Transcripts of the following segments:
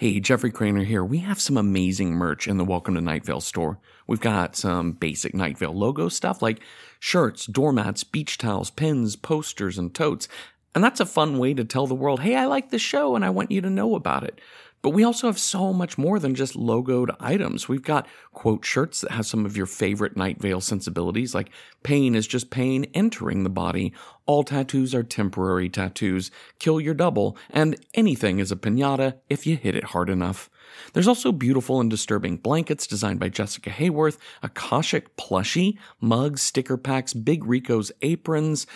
Hey, Jeffrey Cranor here. We have some amazing merch in the Welcome to Night Vale store. We've got some basic Night Vale logo stuff like shirts, doormats, beach towels, pins, posters, and totes. And that's a fun way to tell the world, hey, I like the show and I want you to know about it. But we also have so much more than just logoed items. We've got quote shirts that have some of your favorite Night Vale sensibilities, like pain is just pain entering the body, all tattoos are temporary tattoos, kill your double, and anything is a pinata if you hit it hard enough. There's also beautiful and disturbing blankets designed by Jessica Hayworth, a Khoshekh plushie, mugs, sticker packs, Big Rico's aprons,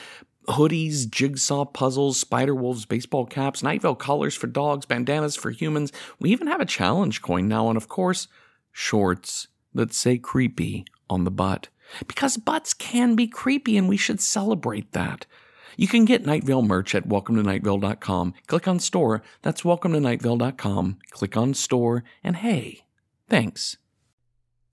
hoodies, jigsaw puzzles, spider wolves, baseball caps, Night Vale collars for dogs, bandanas for humans. We even have a challenge coin now, and of course, shorts that say creepy on the butt. Because butts can be creepy, and we should celebrate that. You can get Night Vale merch at welcometonightvale.com. Click on store. That's welcometonightvale.com. Click on store, and hey, thanks.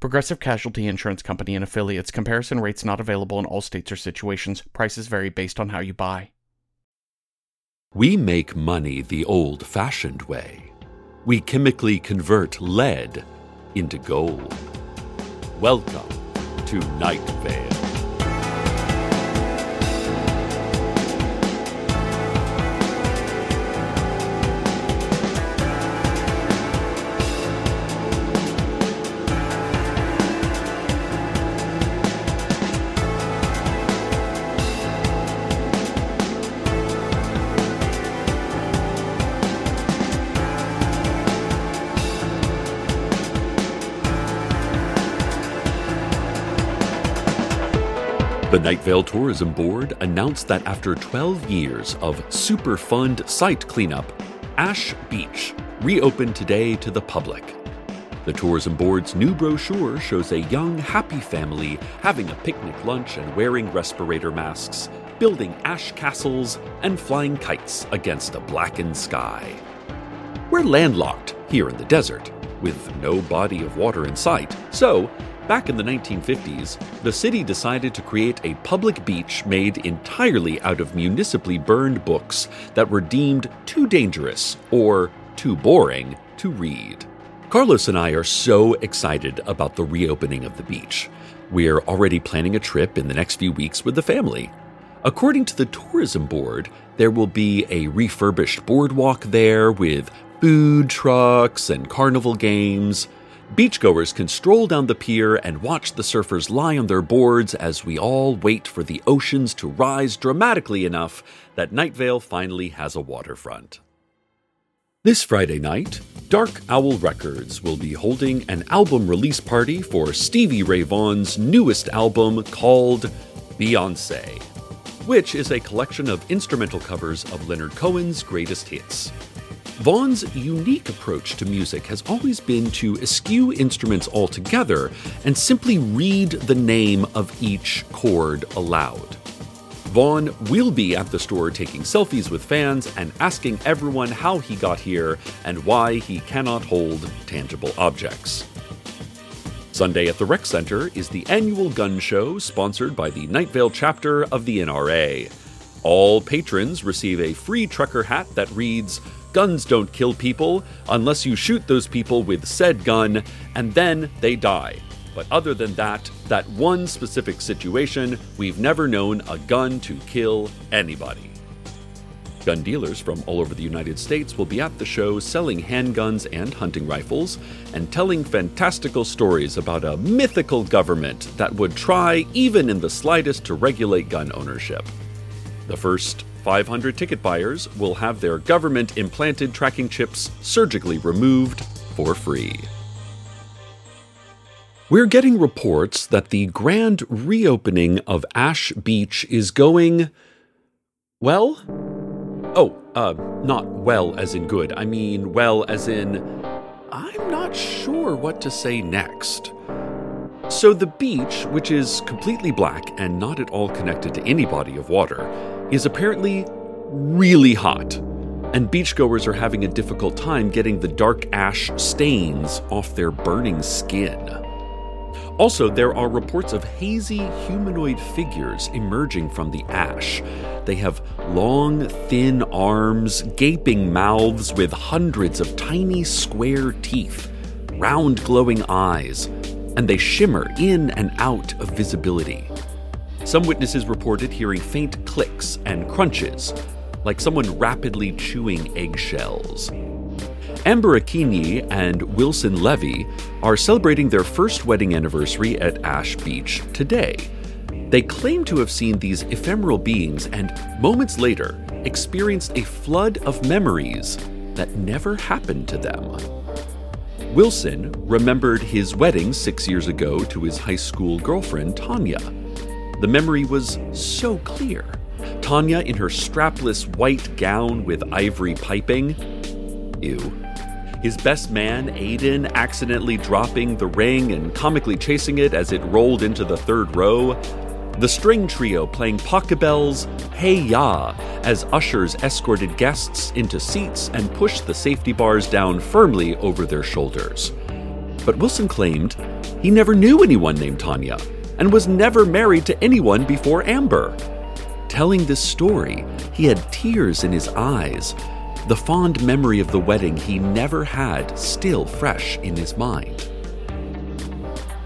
Progressive Casualty Insurance Company and affiliates. Comparison rates not available in all states or situations. Prices vary based on how you buy. We make money the old fashioned way. We chemically convert lead into gold. Welcome to Night Vale. Night Vale Tourism Board announced that after 12 years of Superfund site cleanup, Ash Beach reopened today to the public. The Tourism Board's new brochure shows a young, happy family having a picnic lunch and wearing respirator masks, building ash castles, and flying kites against a blackened sky. We're landlocked here in the desert, with no body of water in sight, so Back in the 1950s, the city decided to create a public beach made entirely out of municipally burned books that were deemed too dangerous or too boring to read. Carlos and I are so excited about the reopening of the beach. We're already planning a trip in the next few weeks with the family. According to the tourism board, there will be a refurbished boardwalk there with food trucks and carnival games. Beachgoers can stroll down the pier and watch the surfers lie on their boards as we all wait for the oceans to rise dramatically enough that Night Vale finally has a waterfront. This Friday night, Dark Owl Records will be holding an album release party for Stevie Ray Vaughan's newest album called Beyonce, which is a collection of instrumental covers of Leonard Cohen's greatest hits. Vaughan's unique approach to music has always been to eschew instruments altogether and simply read the name of each chord aloud. Vaughn will be at the store taking selfies with fans and asking everyone how he got here and why he cannot hold tangible objects. Sunday at the Rec Center is the annual gun show sponsored by the Night Vale chapter of the NRA. All patrons receive a free trucker hat that reads, Guns don't kill people unless you shoot those people with said gun and then they die. But other than that, that one specific situation, we've never known a gun to kill anybody. Gun dealers from all over the United States will be at the show selling handguns and hunting rifles and telling fantastical stories about a mythical government that would try, even in the slightest, to regulate gun ownership. The first 500 ticket buyers will have their government implanted tracking chips surgically removed for free. We're getting reports that the grand reopening of Ash Beach is going. well? Oh, uh, not well as in good. I mean well as in. I'm not not sure what to say next. So, the beach, which is completely black and not at all connected to any body of water, is apparently really hot, and beachgoers are having a difficult time getting the dark ash stains off their burning skin. Also, there are reports of hazy humanoid figures emerging from the ash. They have long, thin arms, gaping mouths with hundreds of tiny square teeth, round glowing eyes, and they shimmer in and out of visibility. Some witnesses reported hearing faint clicks and crunches, like someone rapidly chewing eggshells. Amber Akini and Wilson Levy are celebrating their first wedding anniversary at Ash Beach today. They claim to have seen these ephemeral beings and, moments later, experienced a flood of memories that never happened to them. Wilson remembered his wedding six years ago to his high school girlfriend, Tanya. The memory was so clear. Tanya in her strapless white gown with ivory piping. Ew. His best man, Aiden, accidentally dropping the ring and comically chasing it as it rolled into the third row. The string trio playing Pachelbel's Hey Ya as ushers escorted guests into seats and pushed the safety bars down firmly over their shoulders. But Wilson claimed he never knew anyone named Tanya and was never married to anyone before Amber. Telling this story, he had tears in his eyes, the fond memory of the wedding he never had still fresh in his mind.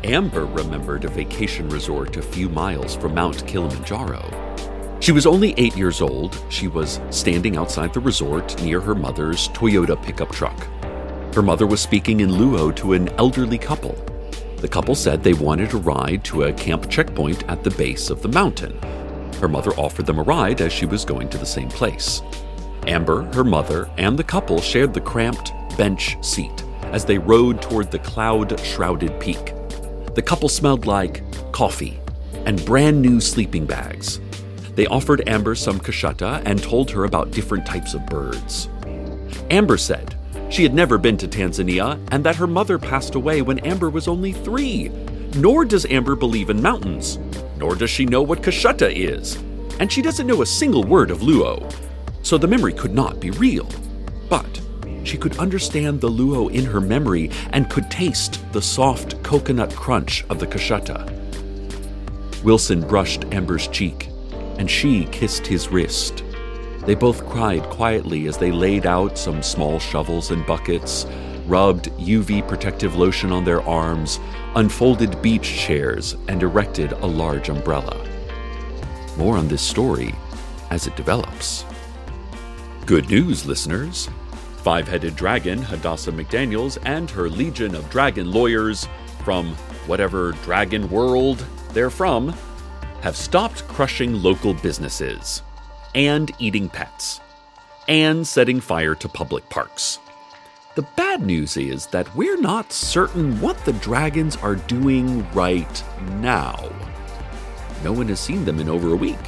Amber remembered a vacation resort a few miles from Mount Kilimanjaro. She was only eight years old. She was standing outside the resort near her mother's Toyota pickup truck. Her mother was speaking in Luo to an elderly couple. The couple said they wanted a ride to a camp checkpoint at the base of the mountain. Her mother offered them a ride as she was going to the same place. Amber, her mother, and the couple shared the cramped bench seat as they rode toward the cloud shrouded peak. The couple smelled like coffee and brand new sleeping bags. They offered Amber some kashata and told her about different types of birds. Amber said she had never been to Tanzania and that her mother passed away when Amber was only three. Nor does Amber believe in mountains, nor does she know what kashata is. And she doesn't know a single word of Luo, so the memory could not be real. But she could understand the luo in her memory and could taste the soft coconut crunch of the kashata. Wilson brushed Amber's cheek, and she kissed his wrist. They both cried quietly as they laid out some small shovels and buckets, rubbed UV protective lotion on their arms, unfolded beach chairs, and erected a large umbrella. More on this story as it develops. Good news, listeners! Five headed dragon Hadassah McDaniels and her legion of dragon lawyers from whatever dragon world they're from have stopped crushing local businesses and eating pets and setting fire to public parks. The bad news is that we're not certain what the dragons are doing right now. No one has seen them in over a week.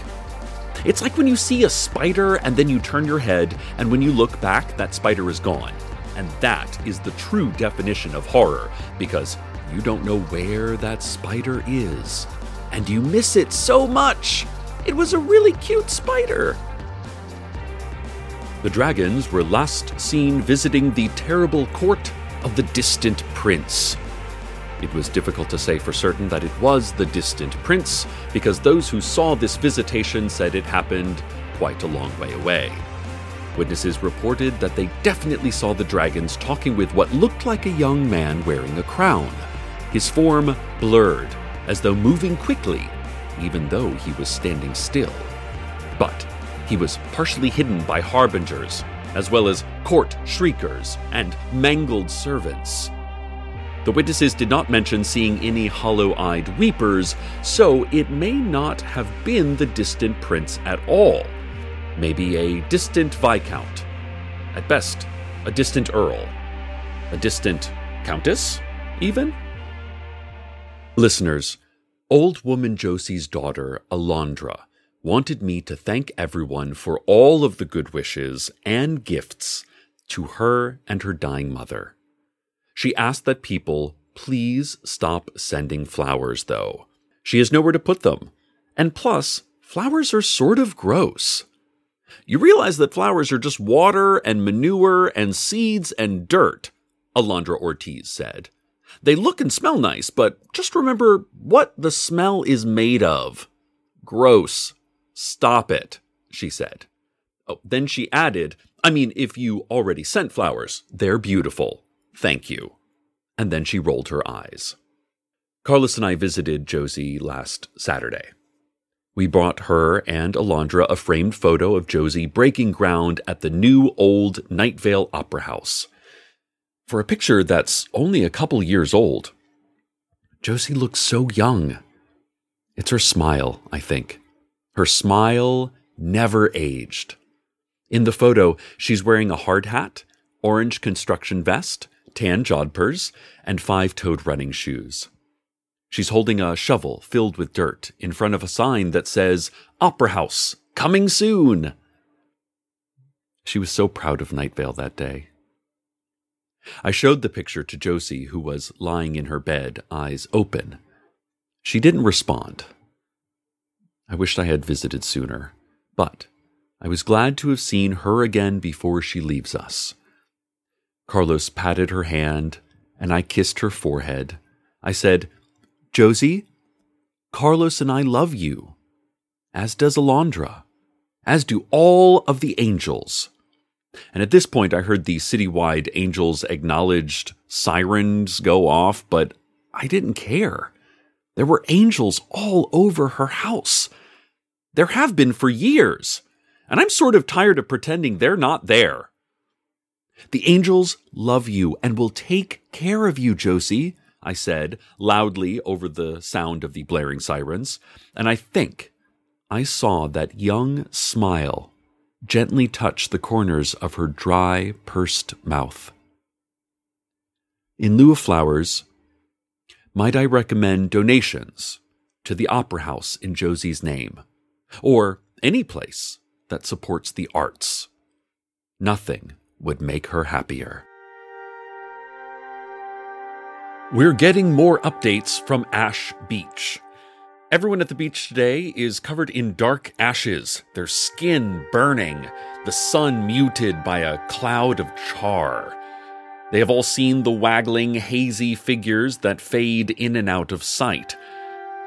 It's like when you see a spider and then you turn your head, and when you look back, that spider is gone. And that is the true definition of horror, because you don't know where that spider is. And you miss it so much! It was a really cute spider! The dragons were last seen visiting the terrible court of the distant prince. It was difficult to say for certain that it was the distant prince, because those who saw this visitation said it happened quite a long way away. Witnesses reported that they definitely saw the dragons talking with what looked like a young man wearing a crown, his form blurred, as though moving quickly, even though he was standing still. But he was partially hidden by harbingers, as well as court shriekers and mangled servants. The witnesses did not mention seeing any hollow eyed weepers, so it may not have been the distant prince at all. Maybe a distant viscount. At best, a distant earl. A distant countess, even? Listeners, old woman Josie's daughter, Alondra, wanted me to thank everyone for all of the good wishes and gifts to her and her dying mother. She asked that people please stop sending flowers, though. She has nowhere to put them. And plus, flowers are sort of gross. You realize that flowers are just water and manure and seeds and dirt, Alondra Ortiz said. They look and smell nice, but just remember what the smell is made of. Gross. Stop it, she said. Oh, then she added, I mean, if you already sent flowers, they're beautiful. Thank you. And then she rolled her eyes. Carlos and I visited Josie last Saturday. We brought her and Alondra a framed photo of Josie breaking ground at the new old Night Vale Opera House. For a picture that's only a couple years old, Josie looks so young. It's her smile, I think. Her smile never aged. In the photo, she's wearing a hard hat, orange construction vest, tan jodhpurs, and five toed running shoes. She's holding a shovel filled with dirt in front of a sign that says, Opera House, coming soon. She was so proud of Night Vale that day. I showed the picture to Josie, who was lying in her bed, eyes open. She didn't respond. I wished I had visited sooner, but I was glad to have seen her again before she leaves us. Carlos patted her hand, and I kissed her forehead. I said, Josie, Carlos and I love you, as does Alondra, as do all of the angels. And at this point, I heard the citywide Angels acknowledged sirens go off, but I didn't care. There were angels all over her house. There have been for years, and I'm sort of tired of pretending they're not there. The angels love you and will take care of you, Josie, I said loudly over the sound of the blaring sirens, and I think I saw that young smile gently touch the corners of her dry, pursed mouth. In lieu of flowers, might I recommend donations to the Opera House in Josie's name, or any place that supports the arts? Nothing would make her happier. We're getting more updates from Ash Beach. Everyone at the beach today is covered in dark ashes, their skin burning, the sun muted by a cloud of char. They have all seen the waggling, hazy figures that fade in and out of sight.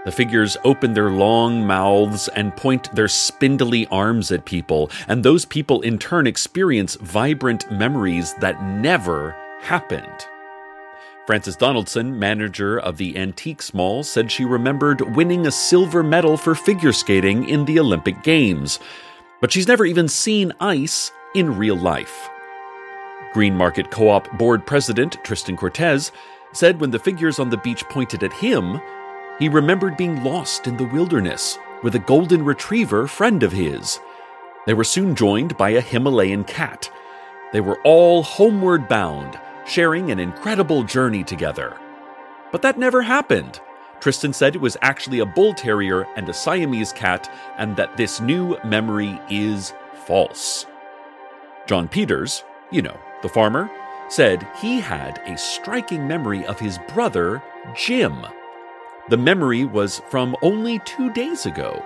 The figures open their long mouths and point their spindly arms at people, and those people in turn experience vibrant memories that never happened. Frances Donaldson, manager of the Antiques Mall, said she remembered winning a silver medal for figure skating in the Olympic Games, but she's never even seen ice in real life. Green Market Co op board president Tristan Cortez said when the figures on the beach pointed at him, he remembered being lost in the wilderness with a golden retriever friend of his. They were soon joined by a Himalayan cat. They were all homeward bound sharing an incredible journey together. But that never happened. Tristan said it was actually a bull terrier and a Siamese cat, and that this new memory is false. John Peters, you know, the farmer, said he had a striking memory of his brother, Jim. The memory was from only two days ago.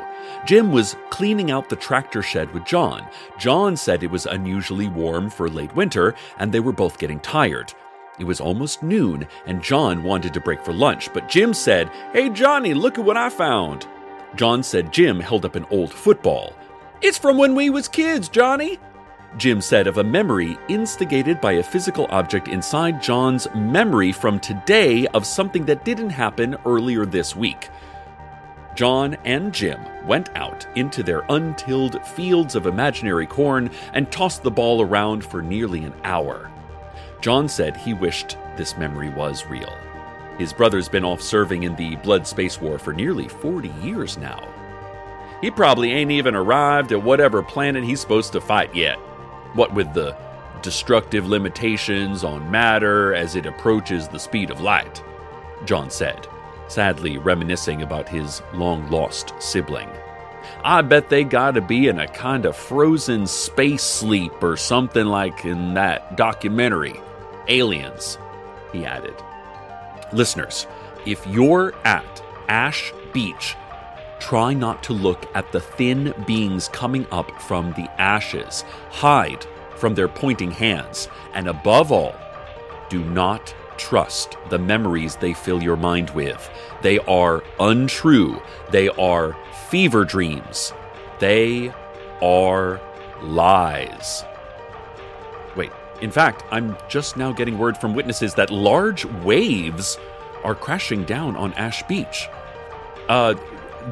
Jim was cleaning out the tractor shed with John. John said it was unusually warm for late winter, and they were both getting tired. It was almost noon, and John wanted to break for lunch, but Jim said, Hey, Johnny, look at what I found. John said Jim held up an old football. It's from when we was kids, Johnny. Jim said of a memory instigated by a physical object inside John's memory from today of something that didn't happen earlier this week. John and Jim went out into their untilled fields of imaginary corn and tossed the ball around for nearly an hour. John said he wished this memory was real. His brother's been off serving in the Blood Space War for nearly 40 years now. He probably ain't even arrived at whatever planet he's supposed to fight yet. What with the destructive limitations on matter as it approaches the speed of light, John said, sadly reminiscing about his long lost sibling. I bet they gotta be in a kind of frozen space sleep or something like in that documentary, Aliens. he added. Listeners, if you're at Ash Beach, try not to look at the thin beings coming up from the ashes. Hide from their pointing hands. And above all, do not trust the memories they fill your mind with. They are untrue. They are fever dreams. They are lies. Wait, in fact, I'm just now getting word from witnesses that large waves are crashing down on Ash Beach. Uh,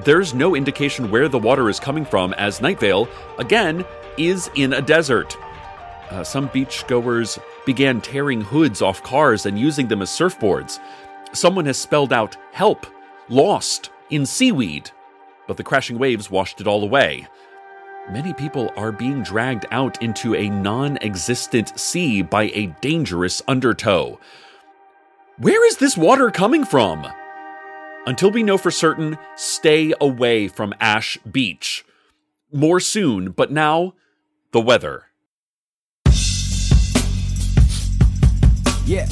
there's no indication where the water is coming from, as Night Vale, again, is in a desert. Uh, some beachgoers began tearing hoods off cars and using them as surfboards. Someone has spelled out help, lost, in seaweed, but the crashing waves washed it all away. Many people are being dragged out into a non existent sea by a dangerous undertow. Where is this water coming from? Until we know for certain, stay away from Ash Beach. More soon, but now, the weather. Yeah.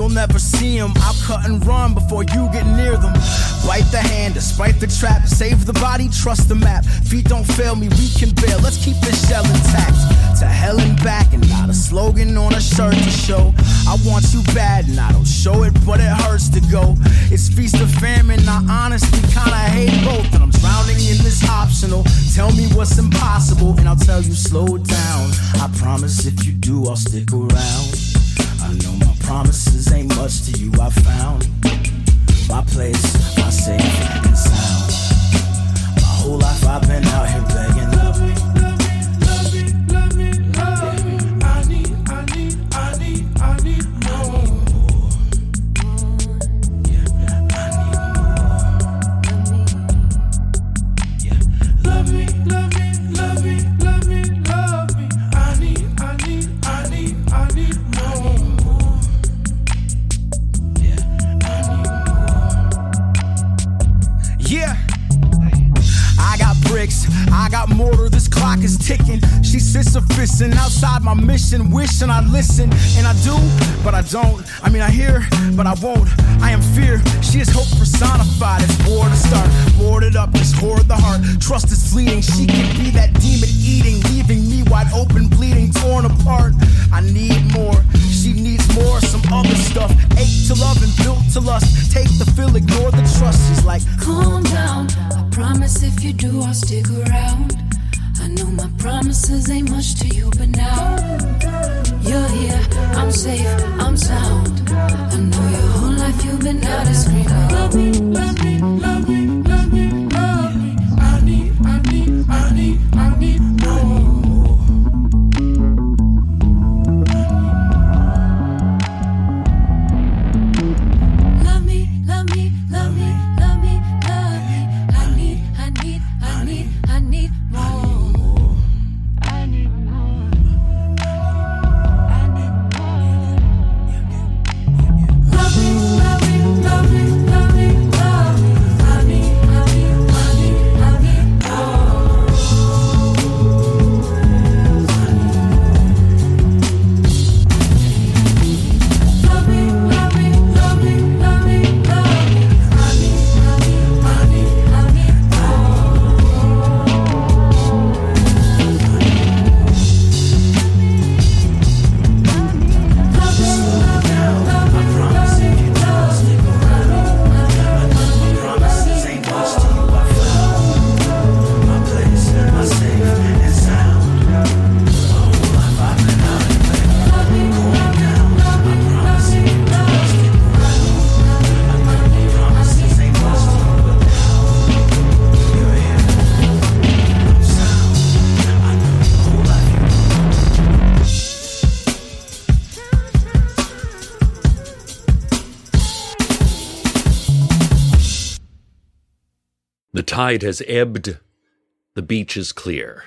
You'll never see them. I'll cut and run before you get near them. Bite the hand, despite the trap. Save the body, trust the map. Feet don't fail me, we can bail. Let's keep this shell intact. To hell and back, and not a slogan on a shirt to show. I want you bad, and I don't show it, but it hurts to go. It's feast or famine, I honestly kinda hate both. And I'm drowning in this optional. Tell me what's impossible, and I'll tell you slow down. I promise if you do, I'll stick around. I know my promises ain't much to you, I found my place, my safe and sound. My whole life I've been out here I got mortar, this clock is ticking. She sits sufficient outside my mission, wishing I listen. And I do, but I don't. I mean, I hear, but I won't. I am fear, she is hope personified. It's war to start, boarded up, just hoard the heart. Trust is fleeting, she can be that demon eating, leaving me wide open, bleeding, torn apart. I need more, she needs more, some other stuff. Ache to love and built to lust. Take the feel, ignore the trust. She's like, Calm down. I promise if you do, I'll stick around. I know my promises ain't much to you, but now you're here. I'm safe, I'm sound. I know your whole life you've been out and screaming. Love me, love me, love me, tide has ebbed. The beach is clear.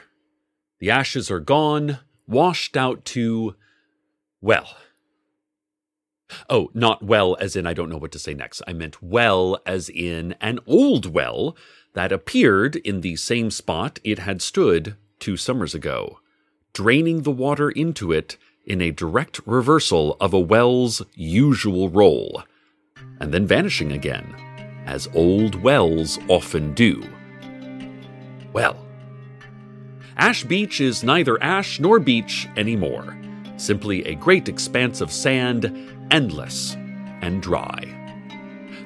The ashes are gone, washed out to, well. Oh, not well as in I don't know what to say next. I meant well as in an old well that appeared in the same spot it had stood two summers ago, draining the water into it in a direct reversal of a well's usual role, and then vanishing again, as old wells often do. Well, Ash Beach is neither ash nor beach anymore, simply a great expanse of sand, endless and dry.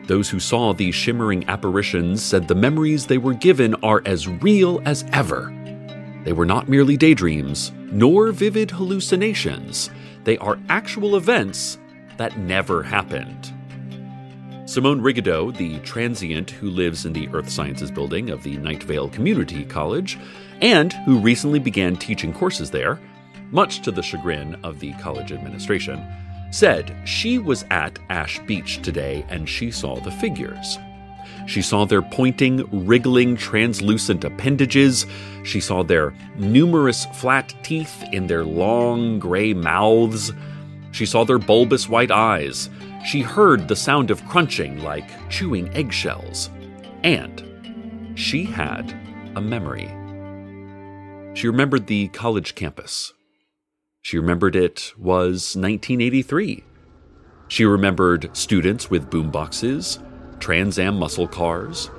Those who saw these shimmering apparitions said the memories they were given are as real as ever. They were not merely daydreams, nor vivid hallucinations. They are actual events that never happened. Simone Rigaudot, the transient who lives in the Earth Sciences building of the Night Vale Community College, and who recently began teaching courses there, much to the chagrin of the college administration, said she was at Ash Beach today and she saw the figures. She saw their pointing, wriggling, translucent appendages. She saw their numerous flat teeth in their long gray mouths. She saw their bulbous white eyes. She heard the sound of crunching like chewing eggshells. And she had a memory. She remembered the college campus. She remembered it was 1983. She remembered students with boomboxes, Trans Am muscle cars.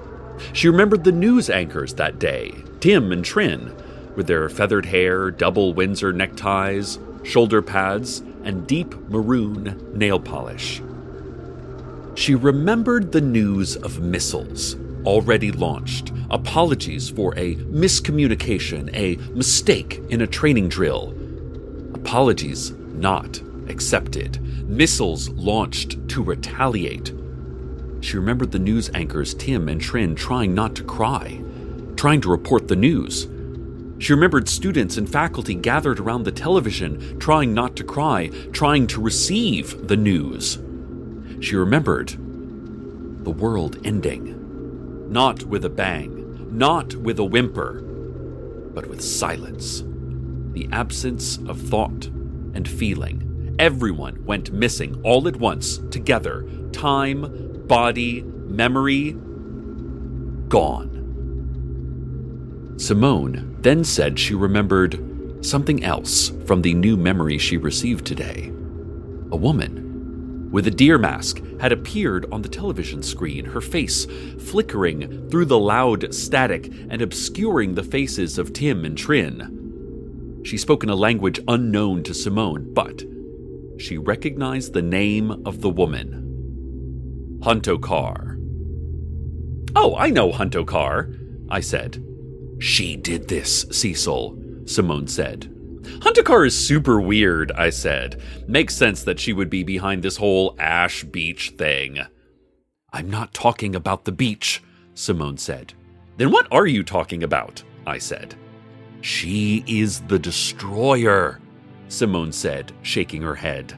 She remembered the news anchors that day, Tim and Trin, with their feathered hair, double Windsor neckties, shoulder pads, and deep maroon nail polish. She remembered the news of missiles already launched, apologies for a miscommunication, a mistake in a training drill. Apologies not accepted. Missiles launched to retaliate. She remembered the news anchors Tim and Trin trying not to cry, trying to report the news. She remembered students and faculty gathered around the television, trying not to cry, trying to receive the news. She remembered the world ending. Not with a bang, not with a whimper, but with silence. The absence of thought and feeling. Everyone went missing all at once, together. Time, body, memory, gone. Simone then said she remembered something else from the new memory she received today. A woman with a deer mask had appeared on the television screen, her face flickering through the loud static and obscuring the faces of Tim and Trin. She spoke in a language unknown to Simone, but she recognized the name of the woman Huntokar. Oh, I know Huntokar, I said. She did this, Cecil, Simone said. Huntokar is super weird, I said. Makes sense that she would be behind this whole Ash Beach thing. I'm not talking about the beach, Simone said. Then what are you talking about? I said. She is the destroyer, Simone said, shaking her head.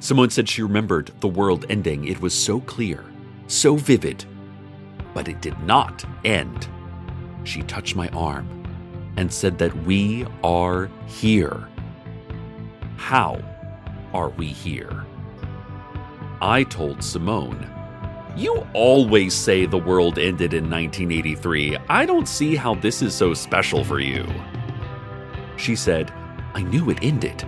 Simone said she remembered the world ending. It was so clear, so vivid, but it did not end. She touched my arm and said that we are here. How are we here? I told Simone, You always say the world ended in 1983. I don't see how this is so special for you. She said, I knew it ended.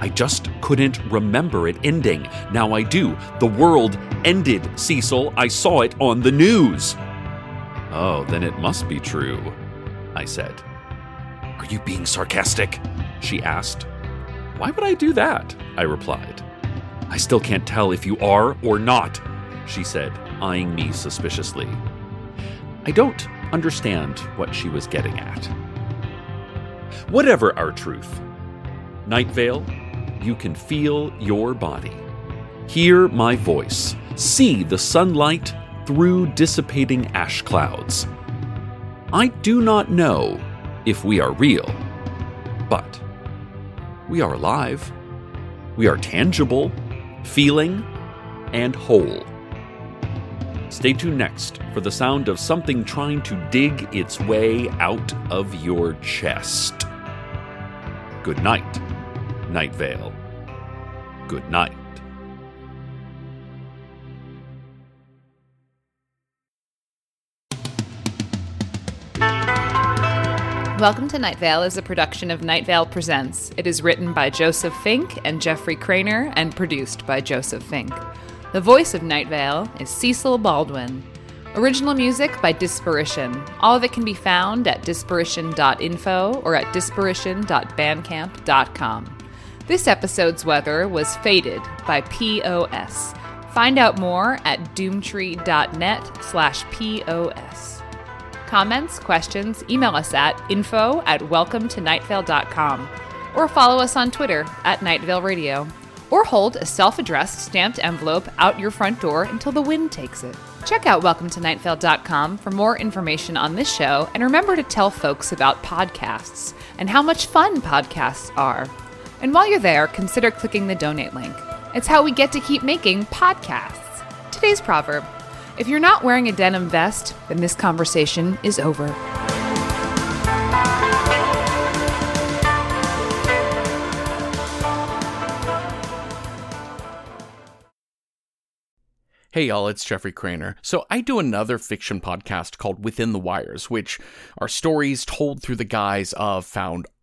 I just couldn't remember it ending. Now I do. The world ended, Cecil. I saw it on the news. Oh, then it must be true, I said. Are you being sarcastic? She asked. Why would I do that? I replied. I still can't tell if you are or not, she said, eyeing me suspiciously. I don't understand what she was getting at. Whatever our truth, Night Vale, you can feel your body, hear my voice, see the sunlight through dissipating ash clouds. I do not know if we are real. But we are alive. We are tangible, feeling, and whole. Stay tuned next for the sound of something trying to dig its way out of your chest. Good night, Night Vale. Good night. Welcome to Night Vale is a production of Night Vale Presents. It is written by Joseph Fink and Jeffrey Cranor and produced by Joseph Fink. The voice of Night Vale is Cecil Baldwin. Original music by Disparition. All of it can be found at disparition.info or at disparition.bandcamp.com. This episode's weather was Faded by POS. Find out more at doomtree.net slash POS. Comments, questions, email us at info at welcometonightvale.com or follow us on Twitter at Nightvale Radio or hold a self addressed stamped envelope out your front door until the wind takes it. Check out welcometonightvale.com for more information on this show and remember to tell folks about podcasts and how much fun podcasts are. And while you're there, consider clicking the donate link. It's how we get to keep making podcasts. Today's proverb if you're not wearing a denim vest, then this conversation is over. Hey y'all, it's Jeffrey Cranor. So I do another fiction podcast called Within the Wires, which are stories told through the guise of found